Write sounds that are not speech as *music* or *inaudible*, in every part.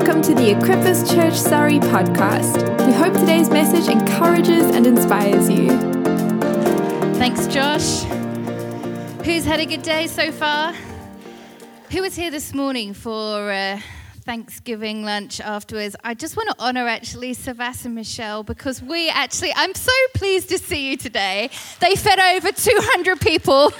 welcome to the Equippers Church Surrey podcast. We hope today's message encourages and inspires you. Thanks, Josh. Who's had a good day so far? Who was here this morning for uh, Thanksgiving lunch afterwards? I just want to honor actually Savas and Michelle because we actually, I'm so pleased to see you today. They fed over 200 people.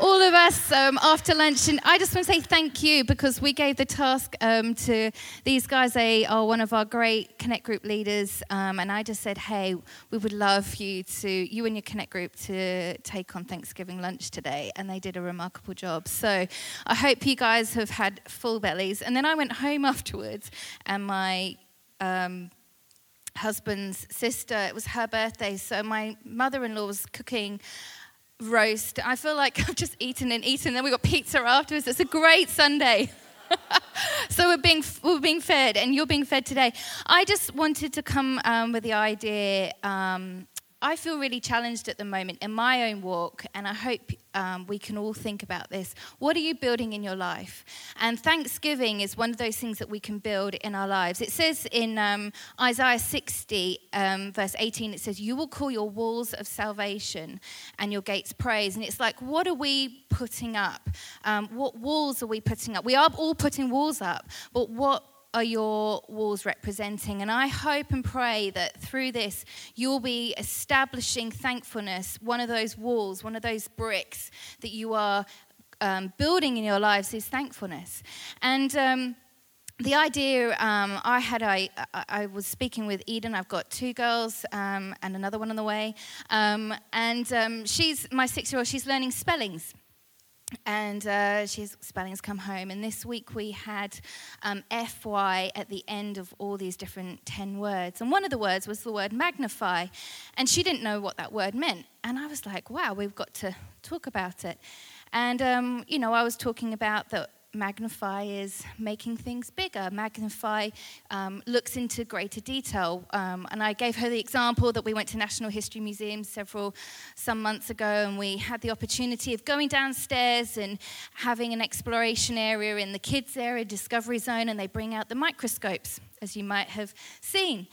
All of us um, after lunch. And I just want to say thank you because we gave the task um, to these guys. They are one of our great Connect Group leaders. Um, and I just said, hey, we would love you to, you and your Connect Group, to take on Thanksgiving lunch today. And they did a remarkable job. So I hope you guys have had full bellies. And then I went home *laughs* afterwards and my um, husband's sister, it was her birthday. So my mother in law was cooking roast. I feel like *laughs* I've just eaten and eaten. Then we got pizza afterwards. It's a great Sunday. *laughs* so we're being we're being fed, and you're being fed today. I just wanted to come um, with the idea. Um, I feel really challenged at the moment in my own walk, and I hope um, we can all think about this. What are you building in your life? And Thanksgiving is one of those things that we can build in our lives. It says in um, Isaiah 60, um, verse 18, it says, You will call your walls of salvation and your gates praise. And it's like, what are we putting up? Um, what walls are we putting up? We are all putting walls up, but what are your walls representing? And I hope and pray that through this, you'll be establishing thankfulness, one of those walls, one of those bricks that you are um, building in your lives is thankfulness. And um, the idea um, I had, I, I was speaking with Eden. I've got two girls um, and another one on the way. Um, and um, she's my six year old, she's learning spellings and uh, she's spellings come home. And this week we had um, FY at the end of all these different 10 words. And one of the words was the word magnify. And she didn't know what that word meant. And I was like, wow, we've got to talk about it. And, um, you know, I was talking about that magnify is making things bigger. Magnify um, looks into greater detail. Um, and I gave her the example that we went to National History Museum several, some months ago, and we had the opportunity of going downstairs and having an exploration area in the kids' area, Discovery Zone, and they bring out the microscopes, as you might have seen.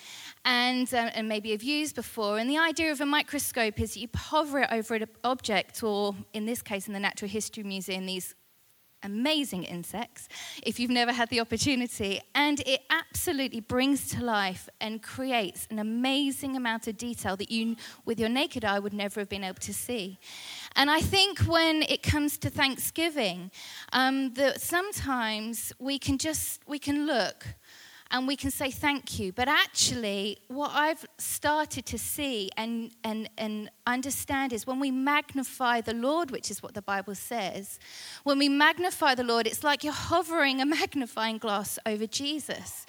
And, uh, and maybe have used before. And the idea of a microscope is you hover it over an object, or in this case, in the Natural History Museum, these amazing insects if you've never had the opportunity. And it absolutely brings to life and creates an amazing amount of detail that you, with your naked eye, would never have been able to see. And I think when it comes to Thanksgiving, um, that sometimes we can just we can look and we can say thank you. But actually, what I've started to see and, and, and understand is when we magnify the Lord, which is what the Bible says, when we magnify the Lord, it's like you're hovering a *laughs* magnifying glass over Jesus.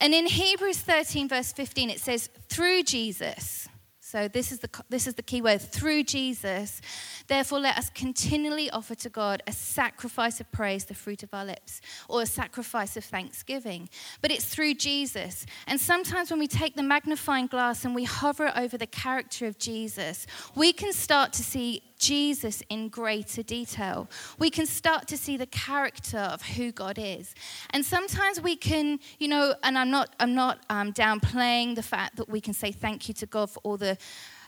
And in Hebrews 13, verse 15, it says, through Jesus. So this is the this is the key word through Jesus. Therefore let us continually offer to God a sacrifice of praise, the fruit of our lips, or a sacrifice of thanksgiving. But it's through Jesus. And sometimes when we take the magnifying glass and we hover over the character of Jesus, we can start to see Jesus in greater detail. We can start to see the character of who God is. And sometimes we can, you know, and I'm not, I'm not um, downplaying the fact that we can say thank you to God for all the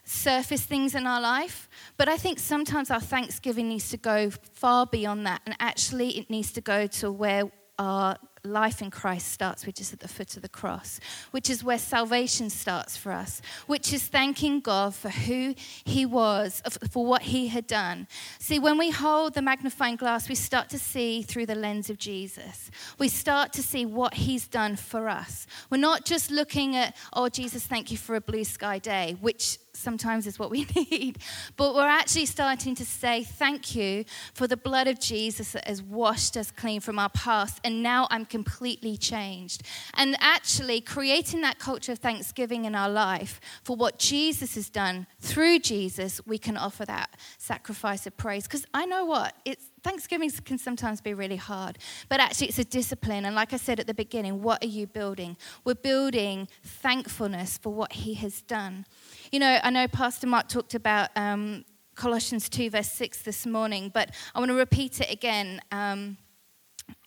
surface things in our life, but I think sometimes our thanksgiving needs to go far beyond that, and actually it needs to go to where our life in Christ starts, which is at the foot of the cross, which is where salvation starts for us, which is thanking God for who He was, for what He had done. See, when we hold the magnifying glass, we start to see through the lens of Jesus. We start to see what He's done for us. We're not just looking at, oh, Jesus, thank you for a blue sky day, which sometimes is what we *laughs* need. But we're actually starting to say, Thank you for the blood of Jesus that has washed us clean from our past, and now I'm completely changed. And actually, creating that culture of thanksgiving in our life for what Jesus has done through Jesus, we can offer that sacrifice of praise. Because I know what? It's Thanksgiving can sometimes be really hard, but actually it's a discipline. And like I said at the beginning, what are you building? We're building thankfulness for what He has done. You know, I know Pastor Mark talked about um, Colossians 2, verse 6 this morning, but I want to repeat it again. Um,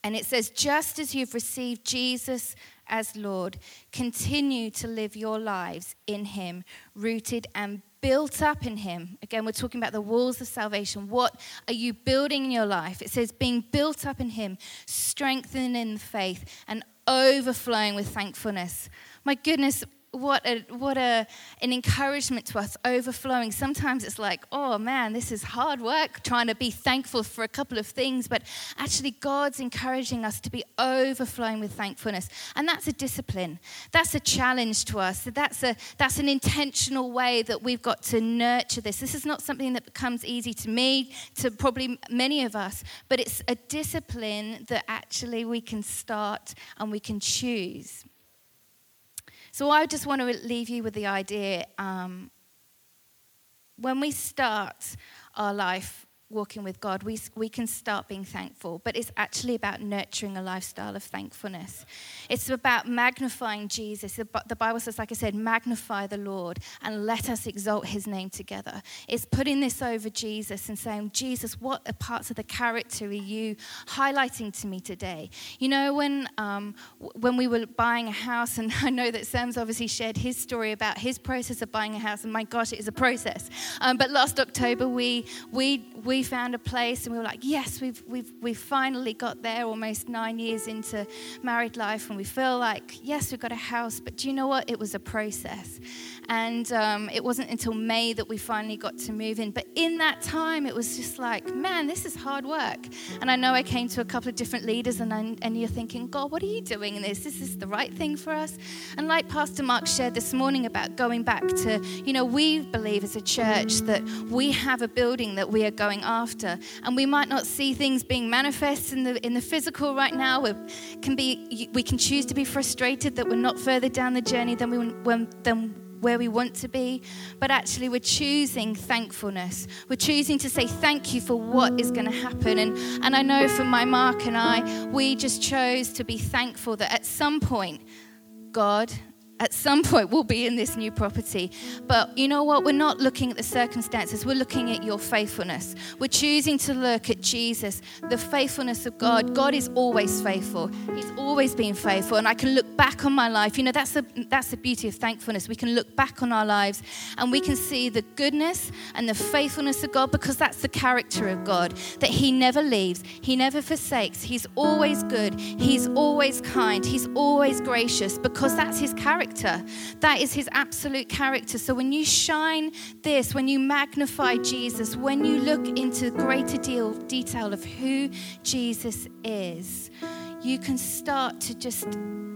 And it says, just as you've received Jesus as Lord, continue to live your lives in Him, rooted and built up in Him. Again, we're talking about the walls of salvation. What are you building in your life? It says, being built up in Him, strengthened in faith, and overflowing with thankfulness. My goodness, what a what a an encouragement to us overflowing. Sometimes it's like oh man this is hard work trying to be thankful for a couple of things but actually god's encouraging us to be overflowing with thankfulness. And that's a discipline. That's a challenge to us. That's a that's an intentional way that we've got to nurture this. This is not something that becomes easy to me to probably many of us but it's a discipline that actually we can start and we can choose so I just want to leave you with the idea um, when we start our life walking with God, we, we can start being thankful, but it's actually about nurturing a lifestyle of thankfulness. It's about magnifying Jesus. The Bible says, like I said, magnify the Lord and let us exalt his name together. It's putting this over Jesus and saying, Jesus, what are parts of the character are you highlighting to me today? You know, when, um, when we were buying a house, and *laughs* I know that Sam's obviously shared his story about his process of buying a house, and my gosh, it is a process. Um, but last October, we, we, we we found a place and we were like, yes, we've, we've, we've finally got there almost nine years into married life. And we feel like, yes, we've got a house. But do you know what? It was a process. And um, it wasn't until May that we finally got to move in. But in that time, it was just like, man, this is hard work. And I know I came to a couple of different leaders, and, I, and you're thinking, God, what are you doing in this? Is this the right thing for us? And like Pastor Mark shared this morning about going back to, you know, we believe as a church that we have a building that we are going after. And we might not see things being manifest in the, in the physical right now. We can, be, we can choose to be frustrated that we're not further down the journey than we, than where we want to be, but actually we're choosing thankfulness. We're choosing to say thank you for what is going to happen. And, and I know for my Mark and I, we just chose to be thankful that at some point, God at some point we'll be in this new property. But you know what? We're not looking at the circumstances, we're looking at your faithfulness. We're choosing to look at Jesus, the faithfulness of God. God is always faithful, He's always been faithful. And I can look back on my life. You know, that's the, that's the beauty of thankfulness. We can look back on our lives and we can see the goodness and the faithfulness of God because that's the character of God, that He never leaves, He never forsakes. He's always good, He's always kind, He's always gracious because that's His character character. That is his absolute character. So when you shine this, when you magnify Jesus, when you look into greater deal, detail of who Jesus is, you can start to just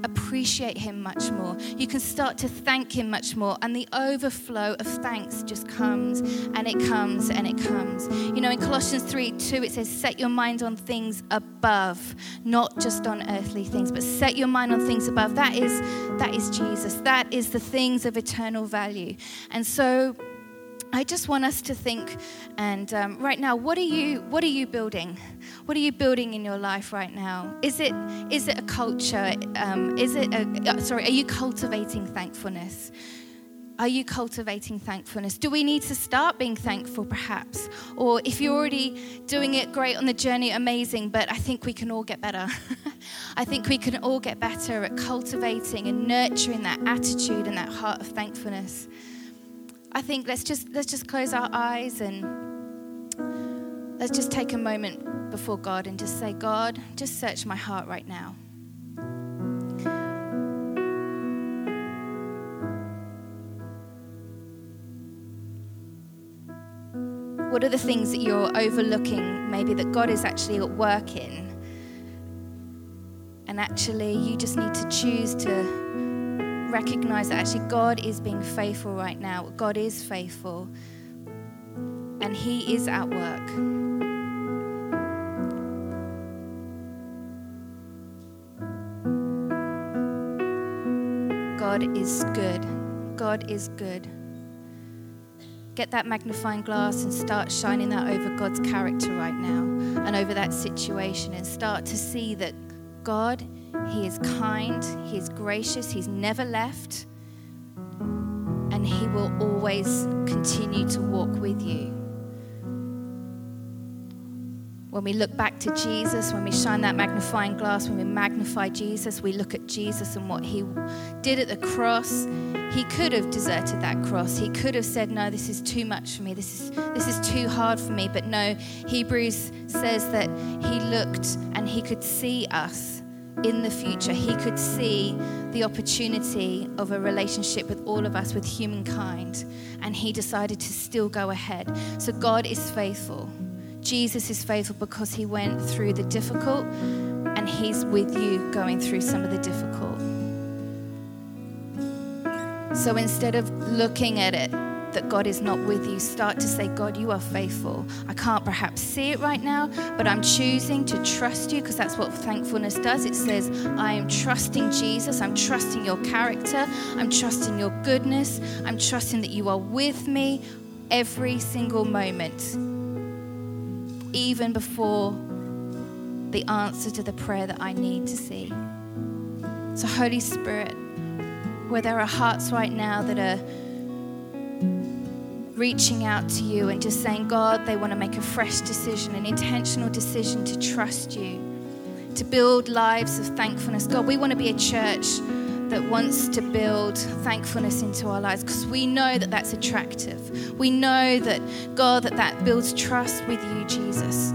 appreciate Him much more. You can start to thank Him much more. And the overflow of thanks just comes and it comes and it comes. You know, in Colossians 3 2, it says, Set your mind on things above, not just on earthly things, but set your mind on things above. That is, that is Jesus. That is the things of eternal value. And so, I just want us to think, and um, right now, what are you what are you building? What are you building in your life right now? Is it is it a culture? Um, is it a, uh, sorry? Are you cultivating thankfulness? Are you cultivating thankfulness? Do we need to start being thankful, perhaps? Or if you're already doing it great on the journey, amazing, but I think we can all get better. *laughs* I think we can all get better at cultivating and nurturing that attitude and that heart of thankfulness. I think let's just let's just close our eyes and let's just take a moment before God and just say, God, just search my heart right now. What are the things that you're overlooking, maybe that God is actually at work in? And actually, you just need to choose to recognize that actually God is being faithful right now. God is faithful. And He is at work. Is good. God is good. Get that magnifying glass and start shining that over God's character right now and over that situation and start to see that God he is kind, He is gracious, He's never left, and He will always continue to walk with you. When we look back to Jesus, when we shine that magnifying glass, when we magnify Jesus, we look at Jesus and what he did at the cross. He could have deserted that cross. He could have said, "No, this is too much for me. This is this is too hard for me." But no, Hebrews says that he looked and he could see us in the future. He could see the opportunity of a relationship with all of us, with humankind, and he decided to still go ahead. So God is faithful. Jesus is faithful because he went through the difficult and he's with you going through some of the difficult. So instead of looking at it that God is not with you, start to say, God, you are faithful. I can't perhaps see it right now, but I'm choosing to trust you because that's what thankfulness does. It says, I am trusting Jesus. I'm trusting your character. I'm trusting your goodness. I'm trusting that you are with me every single moment even before the answer to the prayer that I need to see. So, Holy Spirit, where there are hearts right now that are reaching out to you and just saying, God, they want to make a fresh decision, an intentional decision to trust you, to build lives of thankfulness. God, we want to be a church that wants to build thankfulness into our lives because we know that that's attractive. We know that, God, that that builds trust with you, Jesus.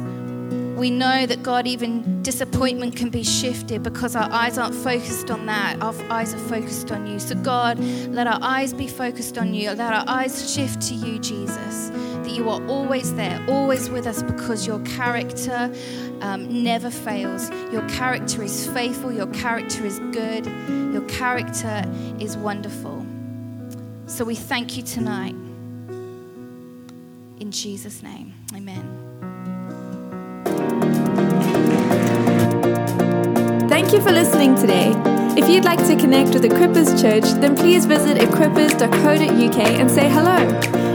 We know that, God, even disappointment can be shifted because our eyes aren't focused on that. Our eyes are focused on you. So, God, let our eyes be focused on you. Let our eyes shift to you, Jesus. That you are always there, always with us because your character um, never fails. Your character is faithful. Your character is good. Your character is wonderful. So we thank you tonight. In Jesus' name, amen. You for listening today. If you'd like to connect with Equippers Church, then please visit equippers.co.uk and say hello.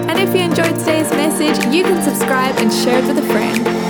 And if you enjoyed today's message, you can subscribe and share it with a friend.